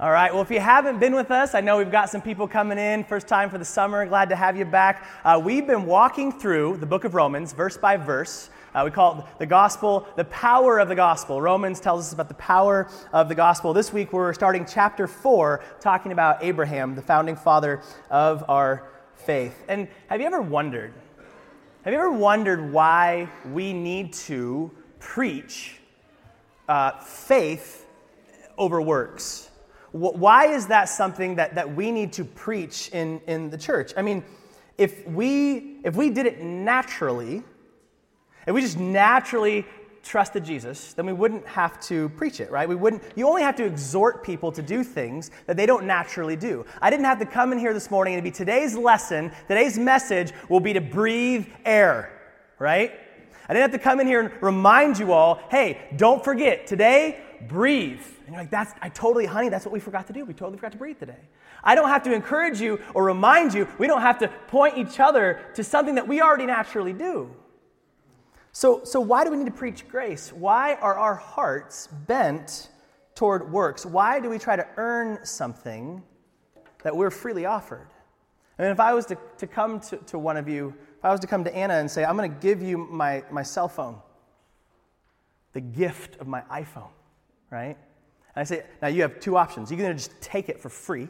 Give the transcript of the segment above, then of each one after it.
All right, well, if you haven't been with us, I know we've got some people coming in, first time for the summer, glad to have you back. Uh, we've been walking through the book of Romans, verse by verse. Uh, we call it the gospel, the power of the gospel. Romans tells us about the power of the gospel. This week we're starting chapter 4, talking about Abraham, the founding father of our faith. And have you ever wondered, have you ever wondered why we need to preach uh, faith over works? Why is that something that, that we need to preach in, in the church? I mean, if we, if we did it naturally, if we just naturally trusted Jesus, then we wouldn't have to preach it, right? We wouldn't, you only have to exhort people to do things that they don't naturally do. I didn't have to come in here this morning and be today's lesson, today's message will be to breathe air, right? I didn't have to come in here and remind you all, hey, don't forget, today, breathe. And you're like, that's, I totally, honey, that's what we forgot to do. We totally forgot to breathe today. I don't have to encourage you or remind you. We don't have to point each other to something that we already naturally do. So, so why do we need to preach grace? Why are our hearts bent toward works? Why do we try to earn something that we're freely offered? I mean, if I was to, to come to, to one of you, if I was to come to Anna and say, I'm going to give you my, my cell phone, the gift of my iPhone, right? I say, now you have two options. You can just take it for free,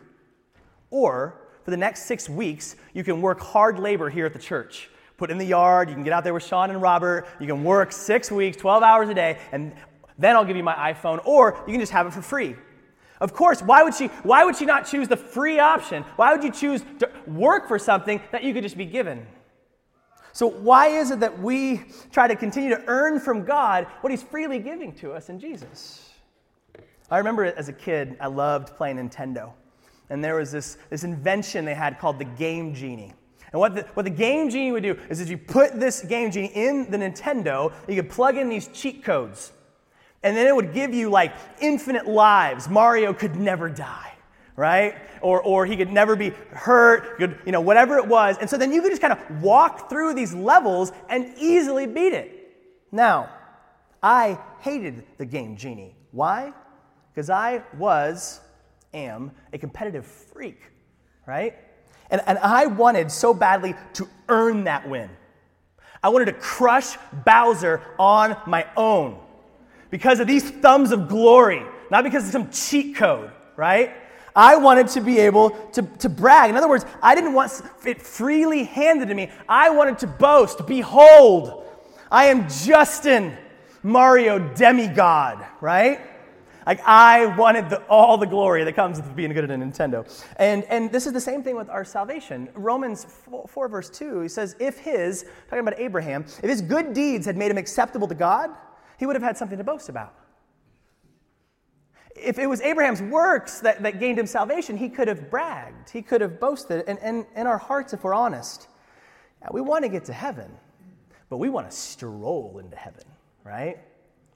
or for the next six weeks, you can work hard labor here at the church. Put in the yard, you can get out there with Sean and Robert, you can work six weeks, 12 hours a day, and then I'll give you my iPhone, or you can just have it for free. Of course, why would she, why would she not choose the free option? Why would you choose to work for something that you could just be given? So, why is it that we try to continue to earn from God what He's freely giving to us in Jesus? I remember as a kid, I loved playing Nintendo. And there was this, this invention they had called the Game Genie. And what the, what the Game Genie would do is if you put this Game Genie in the Nintendo, you could plug in these cheat codes. And then it would give you like infinite lives. Mario could never die, right? Or, or he could never be hurt, could, you know, whatever it was. And so then you could just kind of walk through these levels and easily beat it. Now, I hated the Game Genie. Why? Because I was, am, a competitive freak, right? And, and I wanted so badly to earn that win. I wanted to crush Bowser on my own because of these thumbs of glory, not because of some cheat code, right? I wanted to be able to, to brag. In other words, I didn't want it freely handed to me. I wanted to boast, behold, I am Justin, Mario demigod, right? Like, I wanted the, all the glory that comes with being good at a Nintendo. And, and this is the same thing with our salvation. Romans 4, 4, verse 2, he says, If his, talking about Abraham, if his good deeds had made him acceptable to God, he would have had something to boast about. If it was Abraham's works that, that gained him salvation, he could have bragged, he could have boasted. And, and in our hearts, if we're honest, we want to get to heaven, but we want to stroll into heaven, right?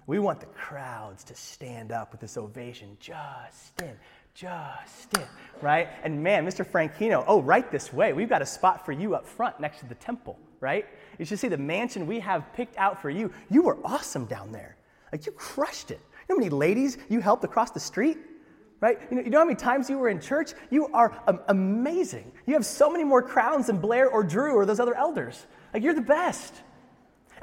We want the crowds to stand up with this ovation. Justin, Justin, right? And man, Mr. Franchino, oh, right this way. We've got a spot for you up front next to the temple, right? You should see the mansion we have picked out for you. You were awesome down there. Like, you crushed it. You know how many ladies you helped across the street? Right? You know, you know how many times you were in church? You are um, amazing. You have so many more crowns than Blair or Drew or those other elders. Like, you're the best.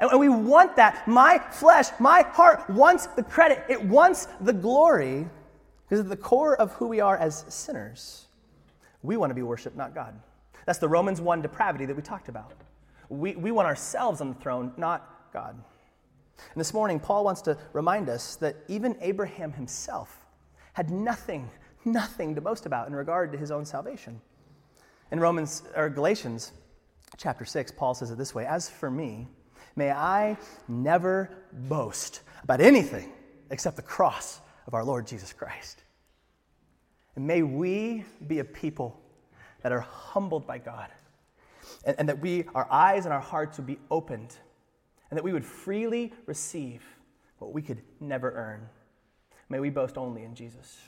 And we want that. My flesh, my heart wants the credit, it wants the glory, because at the core of who we are as sinners, we want to be worshiped, not God. That's the Romans 1 depravity that we talked about. We, we want ourselves on the throne, not God. And this morning, Paul wants to remind us that even Abraham himself had nothing, nothing to boast about in regard to his own salvation. In Romans or Galatians chapter 6, Paul says it this way As for me, May I never boast about anything except the cross of our Lord Jesus Christ. And may we be a people that are humbled by God, and, and, that we, our eyes and our hearts would be opened, and that we would freely receive what we could never earn. May we boast only in Jesus.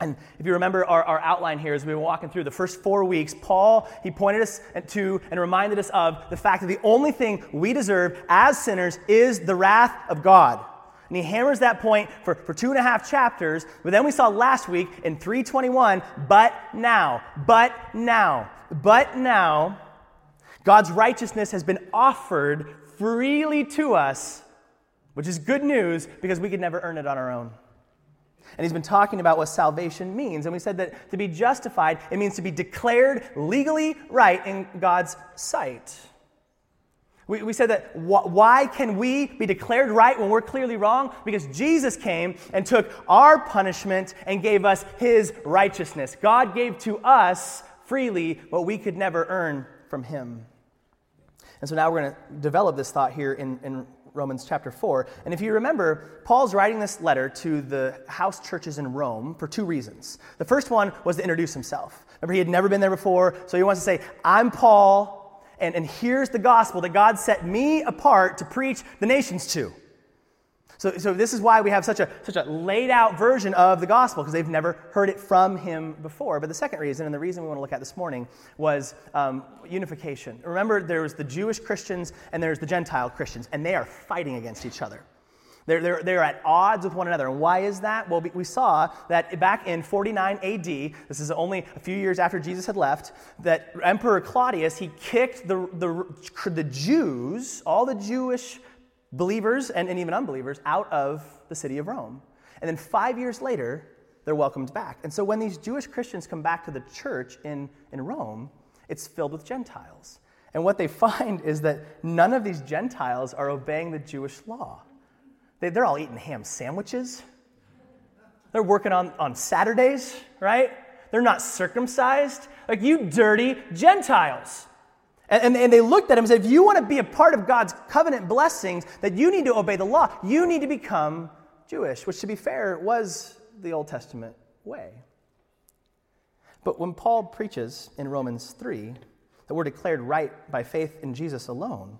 And if you remember our, our outline here as we were walking through the first four weeks, Paul, he pointed us to and reminded us of the fact that the only thing we deserve as sinners is the wrath of God. And he hammers that point for, for two and a half chapters. But then we saw last week in 321, but now, but now, but now, God's righteousness has been offered freely to us, which is good news because we could never earn it on our own. And he's been talking about what salvation means. And we said that to be justified, it means to be declared legally right in God's sight. We, we said that wh- why can we be declared right when we're clearly wrong? Because Jesus came and took our punishment and gave us his righteousness. God gave to us freely what we could never earn from him. And so now we're going to develop this thought here in, in Romans chapter 4. And if you remember, Paul's writing this letter to the house churches in Rome for two reasons. The first one was to introduce himself. Remember, he had never been there before, so he wants to say, I'm Paul, and, and here's the gospel that God set me apart to preach the nations to. So, so this is why we have such a, such a laid out version of the gospel, because they've never heard it from him before. But the second reason, and the reason we want to look at this morning, was um, unification. Remember, there was the Jewish Christians and there's the Gentile Christians, and they are fighting against each other. They're, they're, they're at odds with one another. And why is that? Well, we saw that back in 49 AD, this is only a few years after Jesus had left, that Emperor Claudius, he kicked the, the, the Jews, all the Jewish believers and, and even unbelievers out of the city of Rome. And then five years later, they're welcomed back. And so when these Jewish Christians come back to the church in, in Rome, it's filled with Gentiles. And what they find is that none of these Gentiles are obeying the Jewish law. They, they're all eating ham sandwiches. They're working on, on Saturdays, right? They're not circumcised. Like, you dirty Gentiles. And, and, they looked at him and said, if you want to be a part of God's covenant blessings, that you need to obey the law. You need to become Jewish, which, to be fair, was the Old Testament way. But when Paul preaches in Romans 3 that we're declared right by faith in Jesus alone,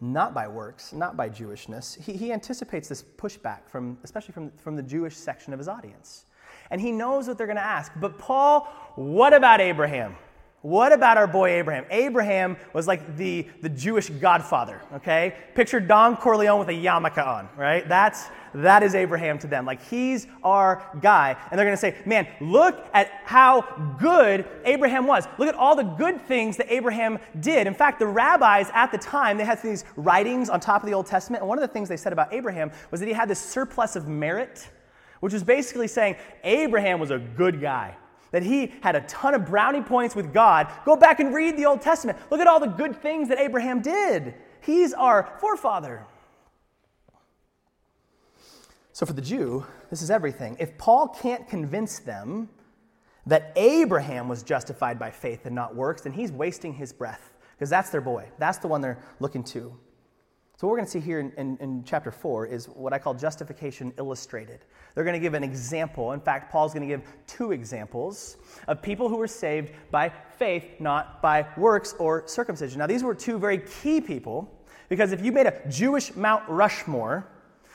not by works, not by Jewishness, he, he anticipates this pushback from, especially from, from the Jewish section of his audience. And he knows what they're going to ask. But Paul, what about Abraham? What about our boy Abraham? Abraham was like the, the Jewish godfather, okay? Picture Don Corleone with a yarmulke on, right? That's, that is Abraham to them. Like, he's our guy. And they're going to say, man, look at how good Abraham was. Look at all the good things that Abraham did. In fact, the rabbis at the time, they had these writings on top of the Old Testament. And one of the things they said about Abraham was that he had this surplus of merit, which was basically saying Abraham was a good guy that he had a ton of brownie points with God. Go back and read the Old Testament. Look at all the good things that Abraham did. He's our forefather. So, for the Jew, this is everything. If Paul can't convince them that Abraham was justified by faith and not works, then he's wasting his breath because that's their boy. That's the one they're looking to. So, what we're going to see here in, in, in, chapter 4 is what I call justification illustrated. They're going to give an example. In fact, Paul's going to give two examples of people who were saved by faith, not by works or circumcision. Now, these were two very key people because if you made a Jewish Mount Rushmore,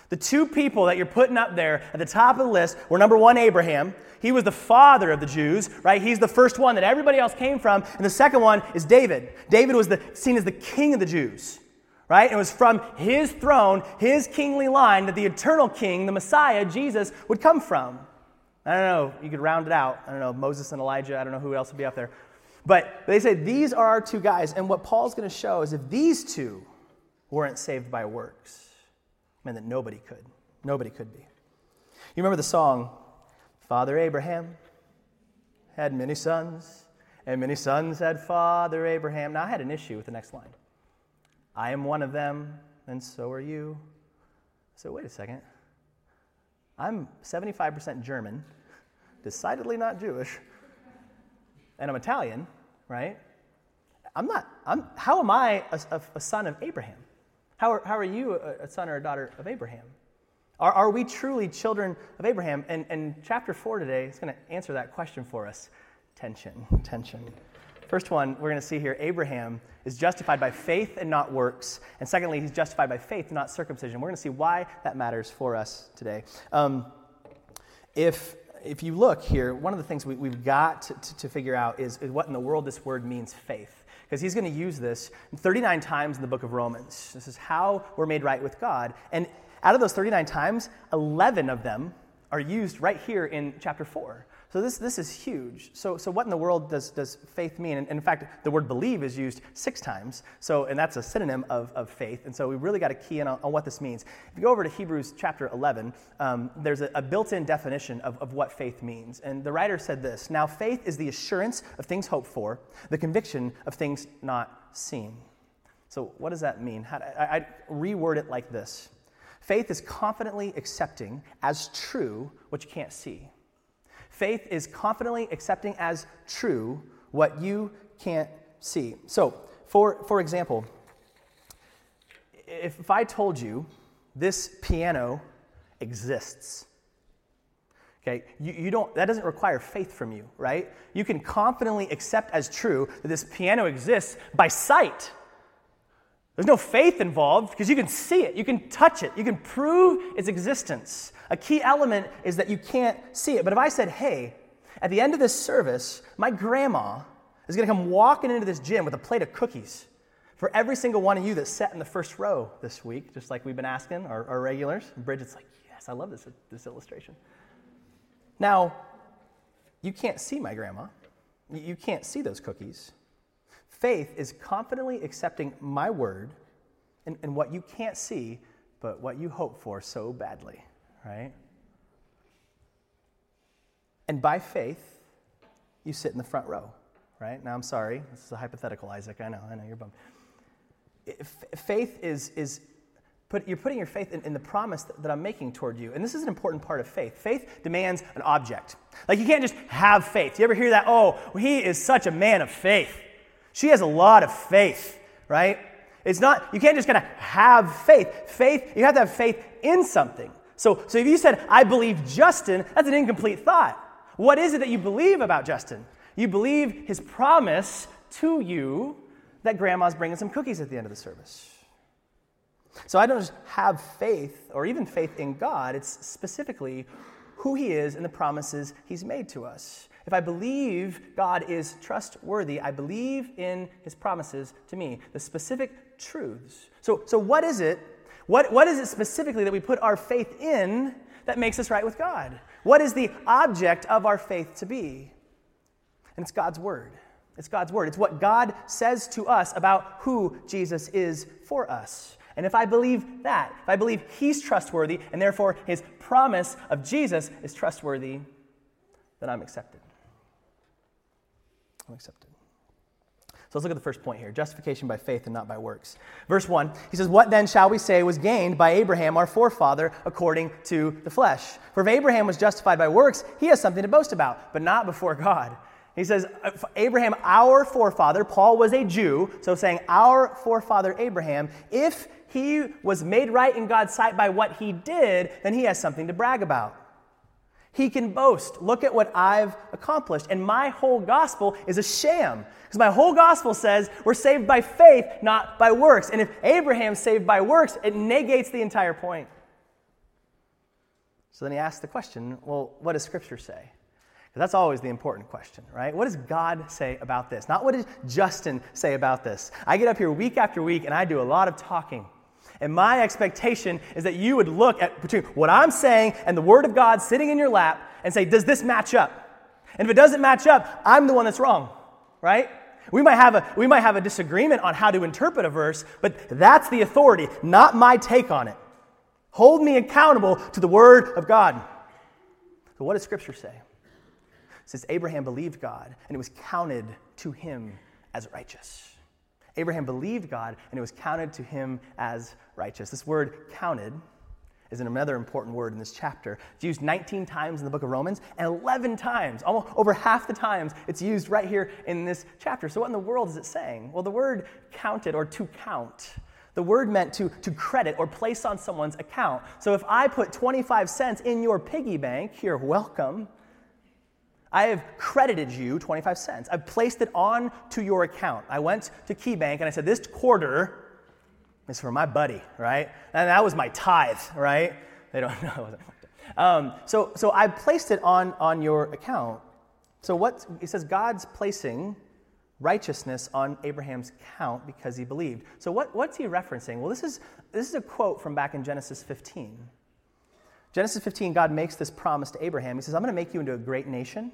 the two people that you're putting up there at the top of the list were number one, Abraham. He was the father of the Jews, right? He's the first one that everybody else came from. And the second one is David. David was the, seen as the king of the Jews right? It was from his throne, his kingly line, that the eternal king, the Messiah, Jesus, would come from. I don't know, you could round it out. I don't know, Moses and Elijah, I don't know who else would be up there. But they say these are our two guys, and what Paul's going to show is if these two weren't saved by works, man, that nobody could. Nobody could be. You remember the song, Father Abraham had many sons, and many sons had Father Abraham. Now, I had an issue with the next line. I am one of them, and so are you. So, wait a second. I'm 75% German, decidedly not Jewish, and I'm Italian, right? I'm not, I'm, how am I a, a, a son of Abraham? How are, how are you a, a son or a daughter of Abraham? Are, are we truly children of Abraham? And, and chapter 4 today is going to answer that question for us. Tension, tension. First one we're going to see here Abraham is justified by faith and not works. And secondly, he's justified by faith, not circumcision. We're going to see why that matters for us today. Um, if, if you look here, one of the things we, have got to, to, figure out is, is what in the world this word means faith because he's going to use this 39 times in the book of Romans. This is how we're made right with God. And out of those 39 times, 11 of them are used right here in chapter 4. So this, this is huge. So, so what in the world does, does faith mean? And, in fact, the word believe is used six times. So, and that's a synonym of, of faith. And so we really got to key in on, on what this means. If you go over to Hebrews chapter 11, um, there's a, a built-in definition of, of what faith means. And the writer said this, Now faith is the assurance of things hoped for, the conviction of things not seen. So what does that mean? How, I, I reword it like this. Faith is confidently accepting as true what you can't see. Faith is confidently accepting as true what you can't see. So, for, for example, if, if I told you this piano exists, okay, you, you don't, that doesn't require faith from you, right? You can confidently accept as true that this piano exists by sight. There's no faith involved because you can see it, you can touch it, you can prove its existence. A key element is that you can't see it. But if I said, hey, at the end of this service, my grandma is going to come walking into this gym with a plate of cookies for every single one of you that sat in the first row this week, just like we've been asking, our, our regulars. And Bridget's like, yes, I love this, this illustration. Now, you can't see my grandma. You can't see those cookies. Faith is confidently accepting my word and, and what you can't see, but what you hope for so badly, right? And by faith, you sit in the front row, right? Now, I'm sorry, this is a hypothetical, Isaac. I know, I know, you're bummed. Faith is, is put, you're putting your faith in, in the promise that, that, I'm making toward you. And this is an important part of faith. Faith demands an object. Like, you can't just have faith. You ever hear that? Oh, well, he is such a man of faith. She has a lot of faith, right? It's not, you can't just kind of have faith. Faith, you have to have faith in something. So, so if you said, I believe Justin, that's an incomplete thought. What is it that you believe about Justin? You believe his promise to you that grandma's bringing some cookies at the end of the service. So I don't just have faith or even faith in God, it's specifically who he is and the promises he's made to us. If I believe God is trustworthy, I believe in his promises to me, the specific truths. So, so what is it? What, what is it specifically that we put our faith in that makes us right with God? What is the object of our faith to be? And it's God's word. It's God's word. It's what God says to us about who Jesus is for us. And if I believe that, if I believe He's trustworthy, and therefore His promise of Jesus is trustworthy, then I'm accepted. Accepted. So let's look at the first point here justification by faith and not by works. Verse 1, he says, What then shall we say was gained by Abraham, our forefather, according to the flesh? For if Abraham was justified by works, he has something to boast about, but not before God. He says, Abraham, our forefather, Paul was a Jew, so saying, Our forefather Abraham, if he was made right in God's sight by what he did, then he has something to brag about. He can boast, look at what I've accomplished. And my whole gospel is a sham. Because my whole gospel says we're saved by faith, not by works. And if Abraham's saved by works, it negates the entire point. So then he asks the question well, what does Scripture say? That's always the important question, right? What does God say about this? Not what does Justin say about this. I get up here week after week and I do a lot of talking. And my expectation is that you would look at between what I'm saying and the Word of God sitting in your lap and say, does this match up? And if it doesn't match up, I'm the one that's wrong, right? We might, have a, we might have a disagreement on how to interpret a verse, but that's the authority, not my take on it. Hold me accountable to the Word of God. So, what does Scripture say? It says Abraham believed God, and it was counted to him as righteous. Abraham believed God, and it was counted to him as righteous. This word counted is another important word in this chapter. It's used 19 times in the book of Romans, and 11 times, almost over half the times, it's used right here in this chapter. So, what in the world is it saying? Well, the word counted or to count. The word meant to, to credit or place on someone's account. So if I put 25 cents in your piggy bank, you're welcome. I have credited you 25 cents. I've placed it on to your account. I went to KeyBank and I said, This quarter is for my buddy, right? And that was my tithe, right? They don't know. Um, so, so I placed it on, on your account. So what it says God's placing righteousness on Abraham's count because he believed. So, what, what's he referencing? Well, this is, this is a quote from back in Genesis 15. Genesis 15, God makes this promise to Abraham. He says, I'm going to make you into a great nation,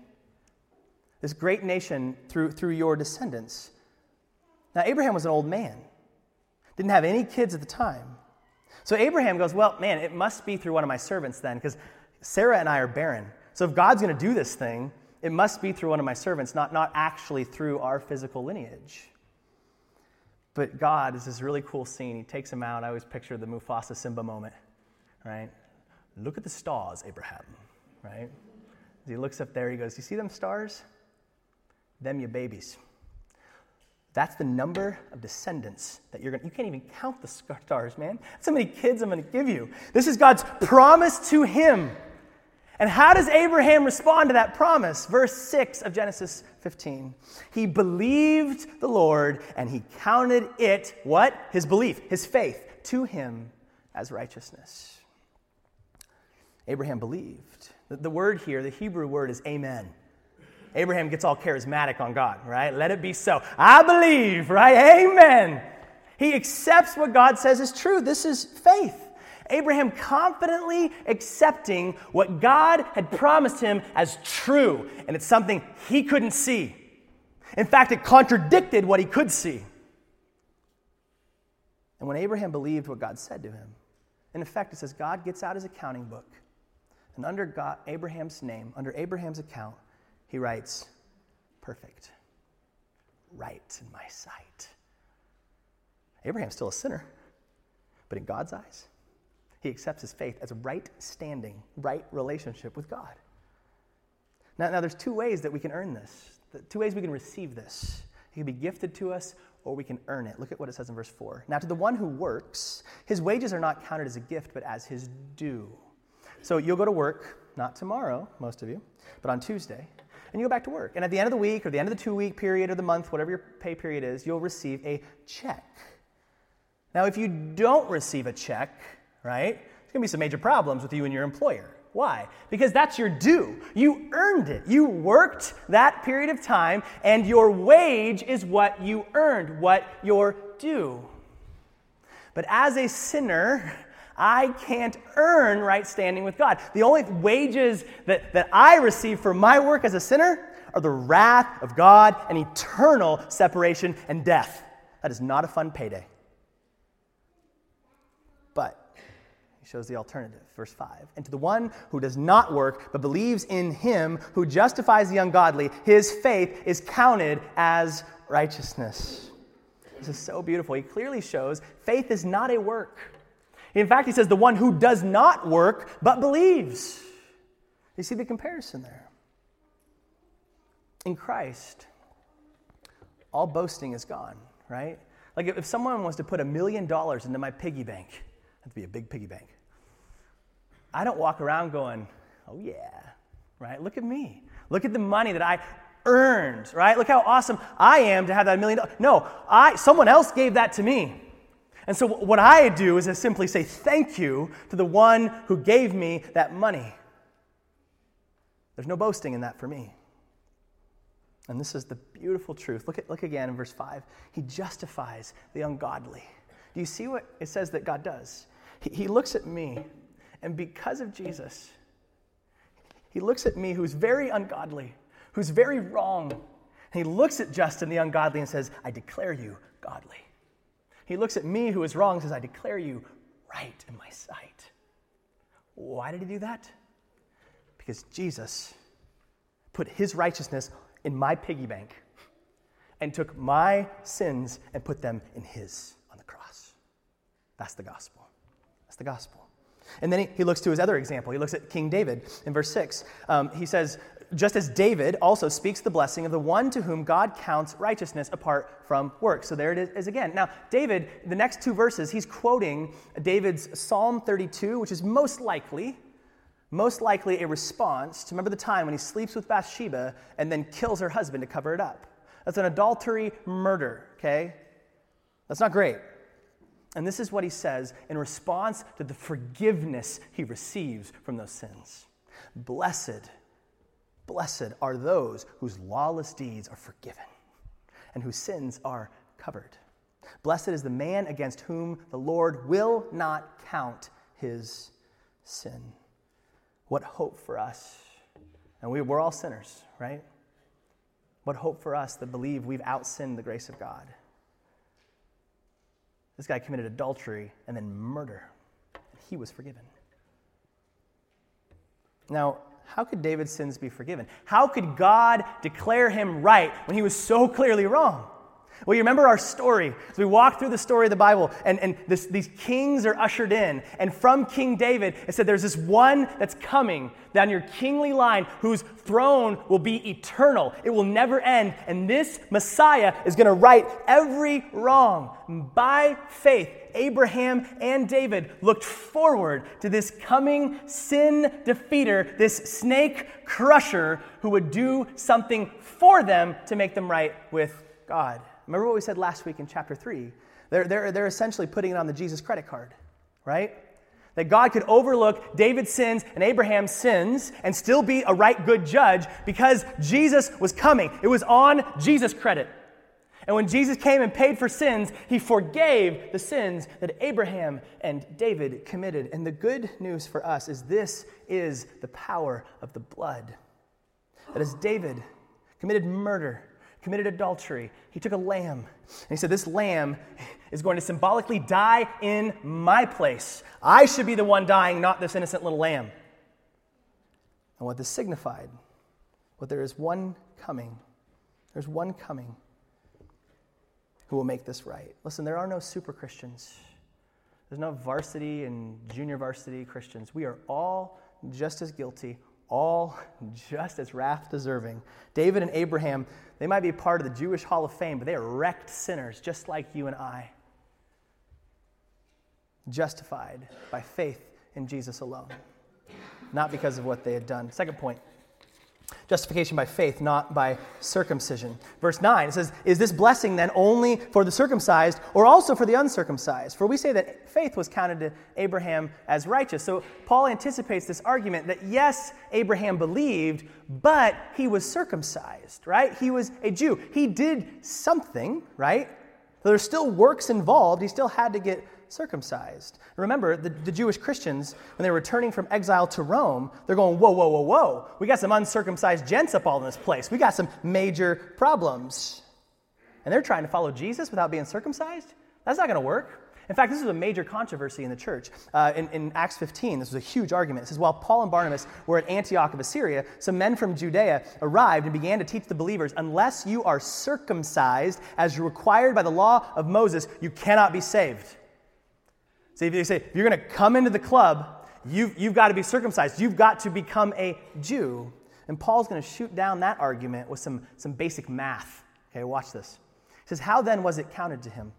this great nation through, through your descendants. Now, Abraham was an old man, didn't have any kids at the time. So, Abraham goes, Well, man, it must be through one of my servants then, because Sarah and I are barren. So, if God's going to do this thing, it must be through one of my servants, not, not actually through our physical lineage. But God is this really cool scene. He takes him out. I always picture the Mufasa Simba moment, right? Look at the stars, Abraham, right? As he looks up there, he goes, You see them stars? Them your babies. That's the number of descendants that you're going to, you can't even count the stars, man. That's how many kids I'm going to give you. This is God's promise to him. And how does Abraham respond to that promise? Verse 6 of Genesis 15. He believed the Lord and he counted it, what? His belief, his faith, to him as righteousness. Abraham believed. The word here, the Hebrew word is amen. Abraham gets all charismatic on God, right? Let it be so. I believe, right? Amen. He accepts what God says is true. This is faith. Abraham confidently accepting what God had promised him as true, and it's something he couldn't see. In fact, it contradicted what he could see. And when Abraham believed what God said to him, in effect, it says God gets out his accounting book, and under God, Abraham's name, under Abraham's account, he writes, Perfect, right in my sight. Abraham's still a sinner, but in God's eyes, he accepts his faith as a right standing, right relationship with God. Now, now there's two ways that we can earn this, two ways we can receive this. It can be gifted to us or we can earn it. Look at what it says in verse 4. Now, to the one who works, his wages are not counted as a gift, but as his due. So you'll go to work, not tomorrow, most of you, but on Tuesday, and you go back to work. And at the end of the week, or the end of the two week period, or the month, whatever your pay period is, you'll receive a check. Now, if you don't receive a check, right? There's to be some major problems with you and your employer. Why? Because that's your due. You earned it. You worked that period of time, and your wage is what you earned, what you're due. But as a sinner, I can't earn right standing with God. The only wages that, that I receive for my work as a sinner are the wrath of God and eternal separation and death. That is not a fun payday. But he shows the alternative. Verse 5. And to the one who does not work, but believes in him who justifies the ungodly, his faith is counted as righteousness. This is so beautiful. He clearly shows faith is not a work. In fact, he says, the one who does not work, but believes. You see the comparison there. In Christ, all boasting is gone, right? Like if someone was to put a million dollars into my piggy bank, that'd be a big piggy bank. I don't walk around going, oh yeah, right? Look at me. Look at the money that I earned, right? Look how awesome I am to have that million dollars. No, I, someone else gave that to me. And so what I do is I simply say thank you to the one who gave me that money. There's no boasting in that for me. And this is the beautiful truth. Look, at, look again in verse 5. He justifies the ungodly. Do you see what it says that God does? He, he looks at me and because of Jesus, he looks at me, who's very ungodly, who's very wrong. And he looks at Justin, the ungodly, and says, I declare you godly. He looks at me, who is wrong, says, I declare you right in my sight. Why did he do that? Because Jesus put his righteousness in my piggy bank and took my sins and put them in his on the cross. That's the gospel. That's the gospel. And then he, he looks to his other example. He looks at King David in verse 6. Um, he says, just as David also speaks the blessing of the one to whom God counts righteousness apart from works. So there it is again. Now, David, the next two verses, he's quoting David's Psalm 32, which is most likely, most likely a response to remember the time when he sleeps with Bathsheba and then kills her husband to cover it up. That's an adultery murder, okay? That's not great. And this is what he says in response to the forgiveness he receives from those sins Blessed, blessed are those whose lawless deeds are forgiven and whose sins are covered. Blessed is the man against whom the Lord will not count his sin. What hope for us. And we, we're all sinners, right? What hope for us that believe we've outsinned the grace of God. This guy committed adultery and then murder, and he was forgiven. Now, how could David's sins be forgiven? How could God declare him right when he was so clearly wrong? Well, you remember our story. As we walk through the story of the Bible, and, and this, these kings are ushered in. And from King David, it said there's this one that's coming down your kingly line whose throne will be eternal. It will never end. And this Messiah is going to right every wrong. By faith, Abraham and David looked forward to this coming sin defeater, this snake crusher who would do something for them to make them right with God. Remember what we said last week in chapter 3? They're, they're, they're essentially putting it on the Jesus credit card, right? That God could overlook David's sins and Abraham's sins and still be a right good judge because Jesus was coming. It was on Jesus' credit. And when Jesus came and paid for sins, he forgave the sins that Abraham and David committed. And the good news for us is this is the power of the blood. That as David committed murder, committed adultery. He took a lamb and he said, This lamb is going to symbolically die in my place. I should be the one dying, not this innocent little lamb. And what this signified, what there is one coming, there's one coming who will make this right. Listen, there are no super Christians. There's no varsity and junior varsity Christians. We are all just as guilty, all just as wrath deserving. David and Abraham, they might be part of the Jewish Hall of Fame, but they are wrecked sinners just like you and I. Justified by faith in Jesus alone, not because of what they had done. Second point Justification by faith, not by circumcision. Verse 9 it says, Is this blessing then only for the circumcised or also for the uncircumcised? For we say that faith was counted to Abraham as righteous. So Paul anticipates this argument that yes, Abraham believed, but he was circumcised, right? He was a Jew. He did something, right? There's still works involved. He still had to get circumcised. Remember, the, the, Jewish Christians, when they're returning from exile to Rome, they're going, whoa, whoa, whoa, whoa. We got some uncircumcised gents up all in this place. We got some major problems. And they're trying to follow Jesus without being circumcised? That's not going to work. In fact, this is a major controversy in the church. Uh, in, in, Acts 15, this was a huge argument. It says, While Paul and Barnabas were at Antioch of Syria, some men from Judea arrived and began to teach the believers, Unless you are circumcised as required by the law of Moses, you cannot be saved. See, if you say, if you're going to come into the club, you've, you've got to be circumcised. You've got to become a Jew. And Paul's going to shoot down that argument with some, some basic math. Okay, watch this. He says, How then was it counted to him,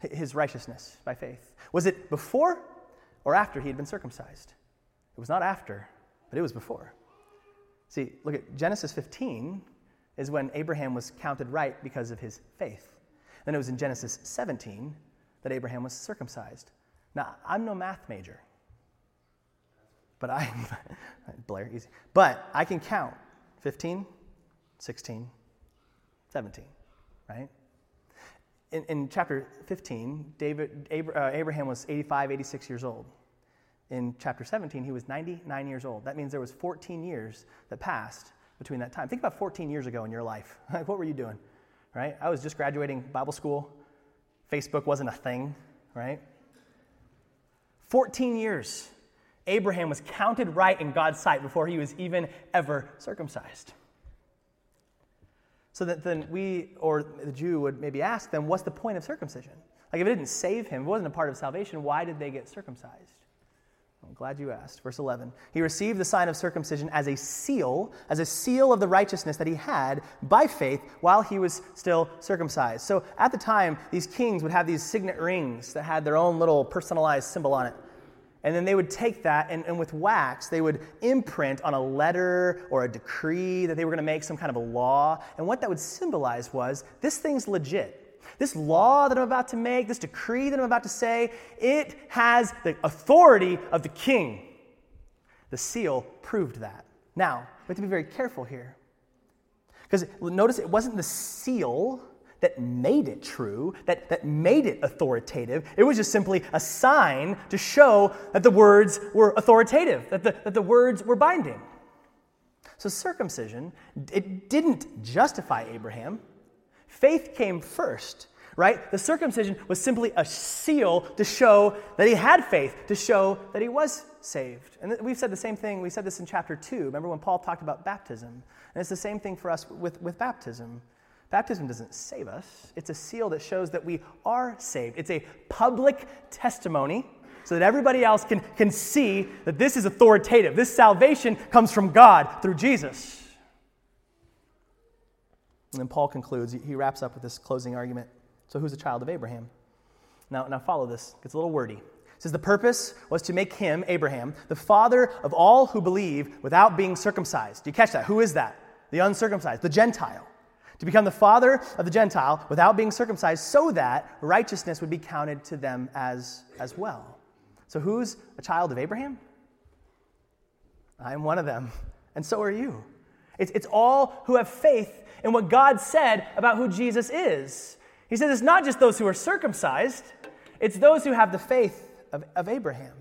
his righteousness by faith? Was it before or after he had been circumcised? It was not after, but it was before. See, look at Genesis 15 is when Abraham was counted right because of his faith. Then it was in Genesis 17 that Abraham was circumcised. Now, I'm no math major, but I, Blair, easy. But I can count 15, 16, 17, right? In, in chapter 15, David, uh, Abraham was 85, 86 years old. In chapter 17, he was 99 years old. That means there was 14 years that passed between that time. Think about 14 years ago in your life. Like, what were you doing? Right? I was just graduating Bible school. Facebook wasn't a thing, right? 14 years, Abraham was counted right in God's sight before he was even ever circumcised. So that then we, or the Jew, would maybe ask them, what's the point of circumcision? Like, if it didn't save him, it wasn't a part of salvation, why did they get circumcised? I'm glad you asked. Verse 11. He received the sign of circumcision as a seal, as a seal of the righteousness that he had by faith while he was still circumcised. So at the time, these kings would have these signet rings that had their own little personalized symbol on it. And then they would take that and, and with wax, they would imprint on a letter or a decree that they were going to make some kind of a law. And what that would symbolize was this thing's legit. This law that I'm about to make, this decree that I'm about to say, it has the authority of the king. The seal proved that. Now, we have to be very careful here. Because notice it wasn't the seal that made it true, that, that made it authoritative. It was just simply a sign to show that the words were authoritative, that the, that the words were binding. So circumcision, it didn't justify Abraham. Faith came first, right? The circumcision was simply a seal to show that he had faith, to show that he was saved. And we've said the same thing. We said this in chapter 2. Remember when Paul talked about baptism? And it's the same thing for us with, with baptism. Baptism doesn't save us, it's a seal that shows that we are saved. It's a public testimony so that everybody else can, can see that this is authoritative. This salvation comes from God through Jesus. And then Paul concludes, he wraps up with this closing argument. So, who's a child of Abraham? Now, now follow this. It's a little wordy. It says, The purpose was to make him, Abraham, the father of all who believe without being circumcised. Do you catch that? Who is that? The uncircumcised, the Gentile. To become the father of the Gentile without being circumcised, so that righteousness would be counted to them as, as well. So, who's a child of Abraham? I am one of them, and so are you. It's, it's all who have faith in what God said about who Jesus is. He says it's not just those who are circumcised, it's those who have the faith of, of Abraham.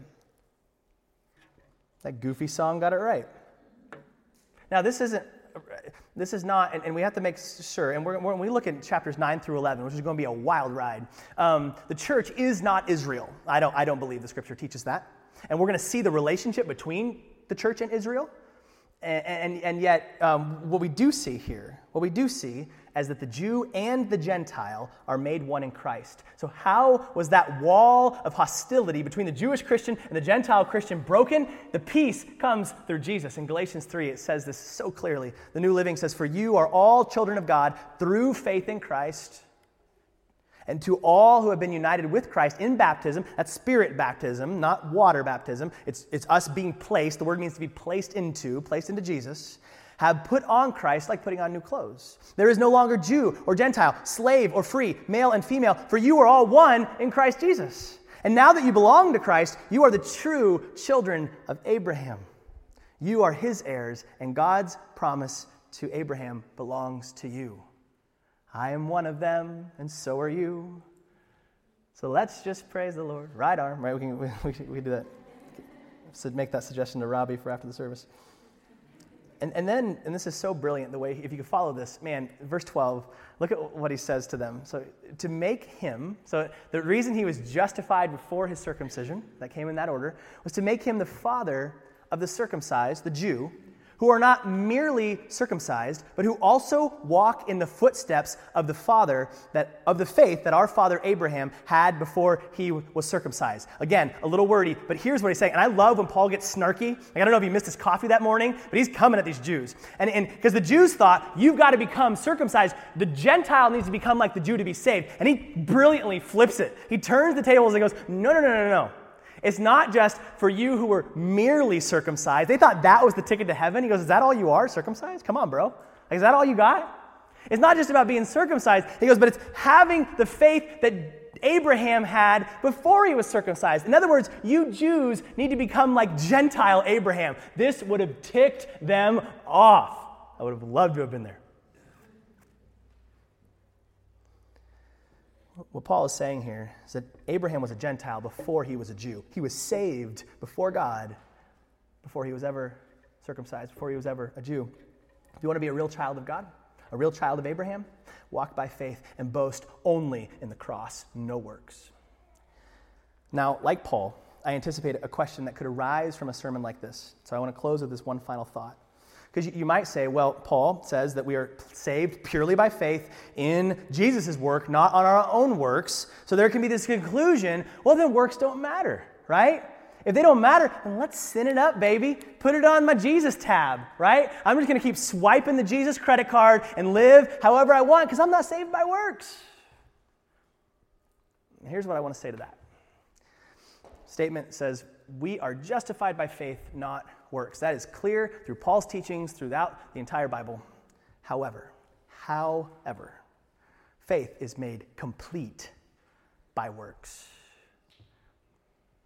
That goofy song got it right. Now, this isn't this is not, and, and, we have to make sure, and we're, when we look at chapters 9 through 11, which is going to be a wild ride, um, the church is not Israel. I don't, I don't believe the scripture teaches that. And we're going to see the relationship between the church and Israel. And, and, and yet, um, what we do see here, what we do see is that the Jew and the Gentile are made one in Christ. So, how was that wall of hostility between the Jewish Christian and the Gentile Christian broken? The peace comes through Jesus. In Galatians 3, it says this so clearly. The New Living says, For you are all children of God through faith in Christ. And to all who have been united with Christ in baptism, that's spirit baptism, not water baptism. It's, it's us being placed. The word means to be placed into, placed into Jesus have put on Christ like putting on new clothes. There is no longer Jew or Gentile, slave or free, male and female, for you are all one in Christ Jesus. And now that you belong to Christ, you are the true children of Abraham. You are his heirs, and God's promise to Abraham belongs to you. I am one of them, and so are you. So let's just praise the Lord. Right arm, right? We can, we, we, we do that. So make that suggestion to Robbie for after the service. And, and then, and this is so brilliant the way, if you could follow this, man, verse 12, look at what he says to them. So, to make him, so the reason he was justified before his circumcision, that came in that order, was to make him the father of the circumcised, the Jew, who are not merely circumcised, but who also walk in the footsteps of the father that of the faith that our father Abraham had before he was circumcised. Again, a little wordy, but here's what he's saying. And I love when Paul gets snarky. Like, I don't know if he missed his coffee that morning, but he's coming at these Jews. And because the Jews thought, you've got to become circumcised. The Gentile needs to become like the Jew to be saved. And he brilliantly flips it. He turns the tables and goes, no, no, no, no, no. It's not just for you who were merely circumcised. They thought that was the ticket to heaven. He goes, Is that all you are, circumcised? Come on, bro. Like, is that all you got? It's not just about being circumcised. He goes, But it's having the faith that Abraham had before he was circumcised. In other words, you Jews need to become like Gentile Abraham. This would have ticked them off. I would have loved to have been there. What Paul is saying here is that Abraham was a Gentile before he was a Jew. He was saved before God before he was ever circumcised, before he was ever a Jew. If you want to be a real child of God, a real child of Abraham, walk by faith and boast only in the cross, no works. Now, like Paul, I anticipate a question that could arise from a sermon like this. So I want to close with this one final thought. Because you might say, well, Paul says that we are saved purely by faith in Jesus' work, not on our own works. So there can be this conclusion well, then works don't matter, right? If they don't matter, then let's sin it up, baby. Put it on my Jesus tab, right? I'm just going to keep swiping the Jesus credit card and live however I want because I'm not saved by works. Here's what I want to say to that. Statement says, We are justified by faith, not works. That is clear through Paul's teachings throughout the entire Bible. However, however, faith is made complete by works.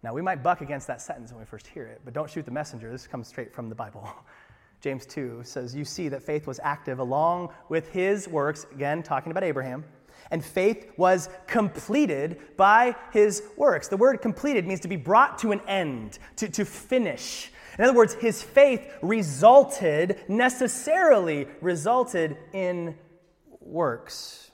Now, we might buck against that sentence when we first hear it, but don't shoot the messenger. This comes straight from the Bible. James 2 says, You see that faith was active along with his works, again, talking about Abraham, and faith was completed by his works. The word completed means to be brought to an end, to, to finish. In other words, his faith resulted, necessarily resulted in works.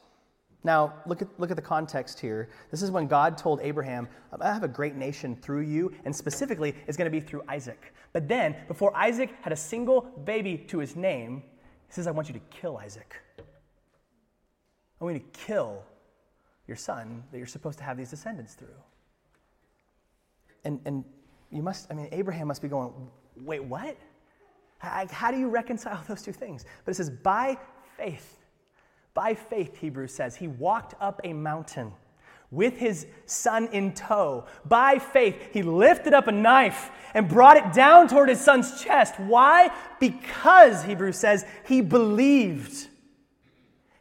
Now, look at, look at the context here. This is when God told Abraham, I have a great nation through you, and specifically, it's going to be through Isaac. But then, before Isaac had a single baby to his name, he says, I want you to kill Isaac. I want you to kill your son that you're supposed to have these descendants through. And, and you must, I mean, Abraham must be going, wait, what? How, do you reconcile those two things? But it says, by faith. By faith, Hebrews says, he walked up a mountain with his son in tow. By faith, he lifted up a knife and brought it down toward his son's chest. Why? Because, Hebrews says, he believed.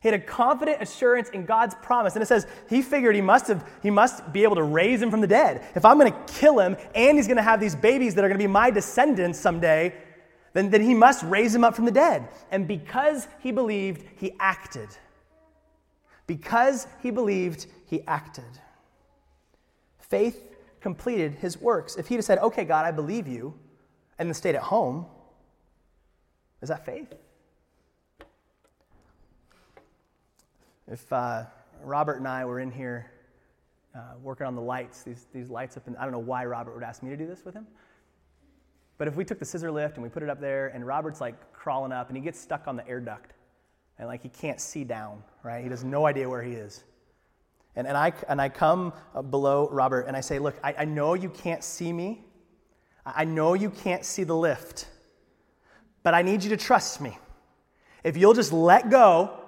He had a confident assurance in God's promise. And it says he figured he must, have, he must be able to raise him from the dead. If I'm going to kill him and he's going to have these babies that are going to be my descendants someday, then, then he must raise him up from the dead. And because he believed, he acted. Because he believed, he acted. Faith completed his works. If he'd have said, Okay, God, I believe you, and then stayed at home, is that faith? If uh, Robert and I were in here uh, working on the lights, these, these lights up, and I don't know why Robert would ask me to do this with him. But if we took the scissor lift and we put it up there, and Robert's like crawling up, and he gets stuck on the air duct, and like he can't see down, right? He has no idea where he is. And, and, I, and I come below Robert and I say, Look, I, I know you can't see me. I know you can't see the lift, but I need you to trust me. If you'll just let go,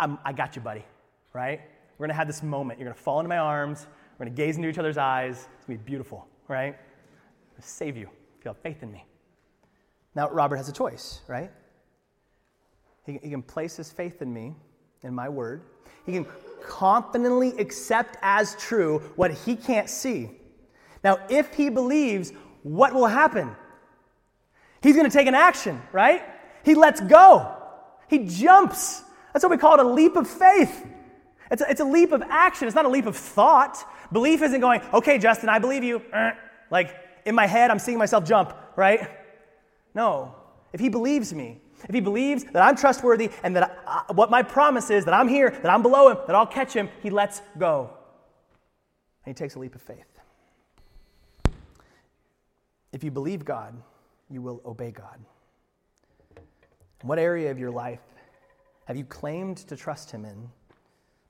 I'm, I got you, buddy, right? We're gonna have this moment. You're gonna fall into my arms. We're gonna gaze into each other's eyes. It's gonna be beautiful, right? I'm gonna save you if you have faith in me. Now, Robert has a choice, right? He, he can place his faith in me, in my word. He can confidently accept as true what he can't see. Now, if he believes, what will happen? He's going to take an action, right? He lets go. He jumps. That's what we call it a leap of faith. It's a, it's a leap of action. It's not a leap of thought. Belief isn't going, okay, Justin, I believe you. Uh, like in my head, I'm seeing myself jump, right? No. If he believes me, if he believes that I'm trustworthy and that I, what my promise is, that I'm here, that I'm below him, that I'll catch him, he lets go. And he takes a leap of faith. If you believe God, you will obey God. what area of your life have you claimed to trust him in,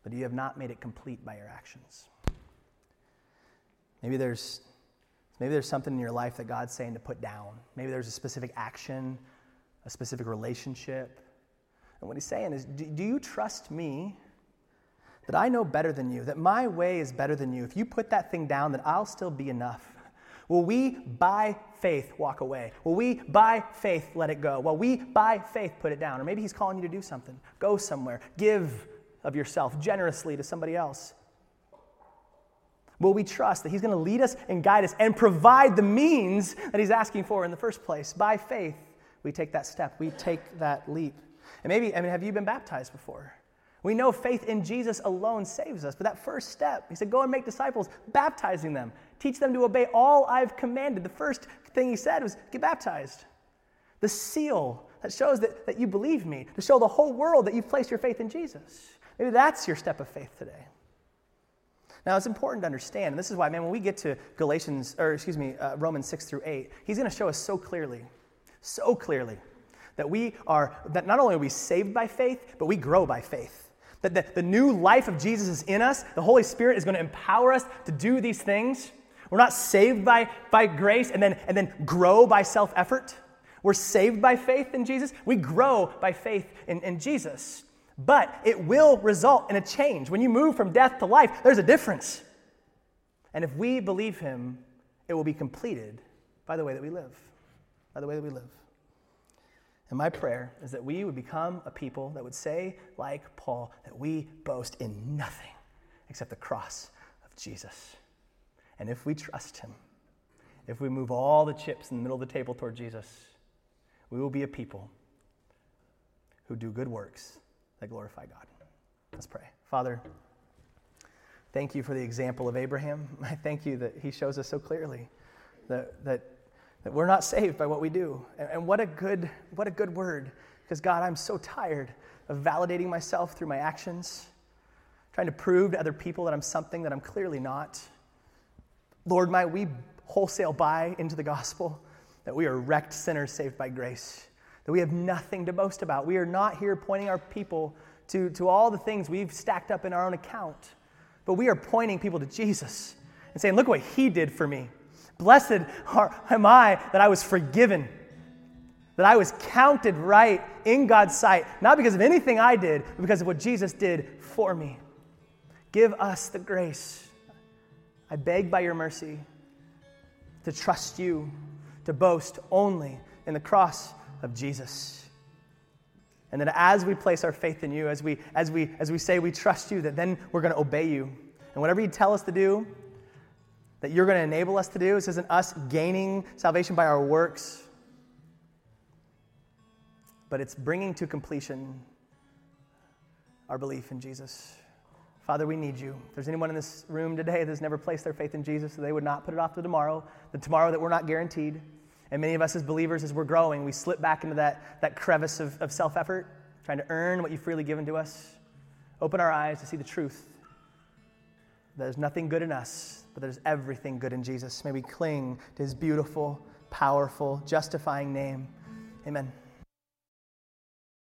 but you have not made it complete by your actions? Maybe there's, maybe there's something in your life that God's saying to put down. Maybe there's a specific action, a specific relationship. And what he's saying is, do, do you trust me that I know better than you, that my way is better than you? If you put that thing down, that I'll still be enough. Will we, by faith, walk away? Will we, by faith, let it go? Will we, by faith, put it down? Or maybe He's calling you to do something. Go somewhere. Give of yourself generously to somebody else. Will we trust that He's going to lead us and guide us and provide the means that He's asking for in the first place? By faith, we take that step, we take that leap. And maybe, I mean, have you been baptized before? We know faith in Jesus alone saves us, but that first step, he said, go and make disciples, baptizing them, teach them to obey all I've commanded. The first thing he said was, get baptized. The seal that shows that, that you believe me, to show the whole world that you've placed your faith in Jesus. Maybe that's your step of faith today. Now, it's important to understand, and this is why, man, when we get to Galatians, or excuse me, uh, Romans 6 through 8, he's going to show us so clearly, so clearly, that we are, that not only are we saved by faith, but we grow by faith. That the, the new life of Jesus is in us. The Holy Spirit is going to empower us to do these things. We're not saved by, by grace and then, and then grow by self effort. We're saved by faith in Jesus. We grow by faith in, in Jesus. But it will result in a change. When you move from death to life, there's a difference. And if we believe Him, it will be completed by the way that we live. By the way that we live. And my prayer is that we would become a people that would say, like Paul, that we boast in nothing except the cross of Jesus. And if we trust him, if we move all the chips in the middle of the table toward Jesus, we will be a people who do good works that glorify God. Let's pray. Father, thank you for the example of Abraham. I thank you that he shows us so clearly that, that, that we're not saved by what we do. And, and what, a good, what a good word. Because, God, I'm so tired of validating myself through my actions, trying to prove to other people that I'm something that I'm clearly not. Lord, might we wholesale buy into the gospel that we are wrecked sinners saved by grace, that we have nothing to boast about. We are not here pointing our people to, to all the things we've stacked up in our own account, but we are pointing people to Jesus and saying, Look what he did for me. Blessed am I that I was forgiven that I was counted right in God's sight, not because of anything I did, but because of what Jesus did for me. Give us the grace, I beg by your mercy, to trust you, to boast only in the cross of Jesus. And that as we place our faith in you, as we, as we, as we say we trust you, that then we're going to obey you. And whatever you tell us to do, that you're going to enable us to do, this isn't us gaining salvation by our works but it's bringing to completion our belief in Jesus. Father, we need you. If there's anyone in this room today that's never placed their faith in Jesus, so they would not put it off to tomorrow, the tomorrow that we're not guaranteed. And many of us as believers, as we're growing, we slip back into that, that crevice of, of self effort, trying to earn what you've freely given to us. Open our eyes to see the truth. There's nothing good in us, but there's everything good in Jesus. May we cling to his beautiful, powerful, justifying name. Amen.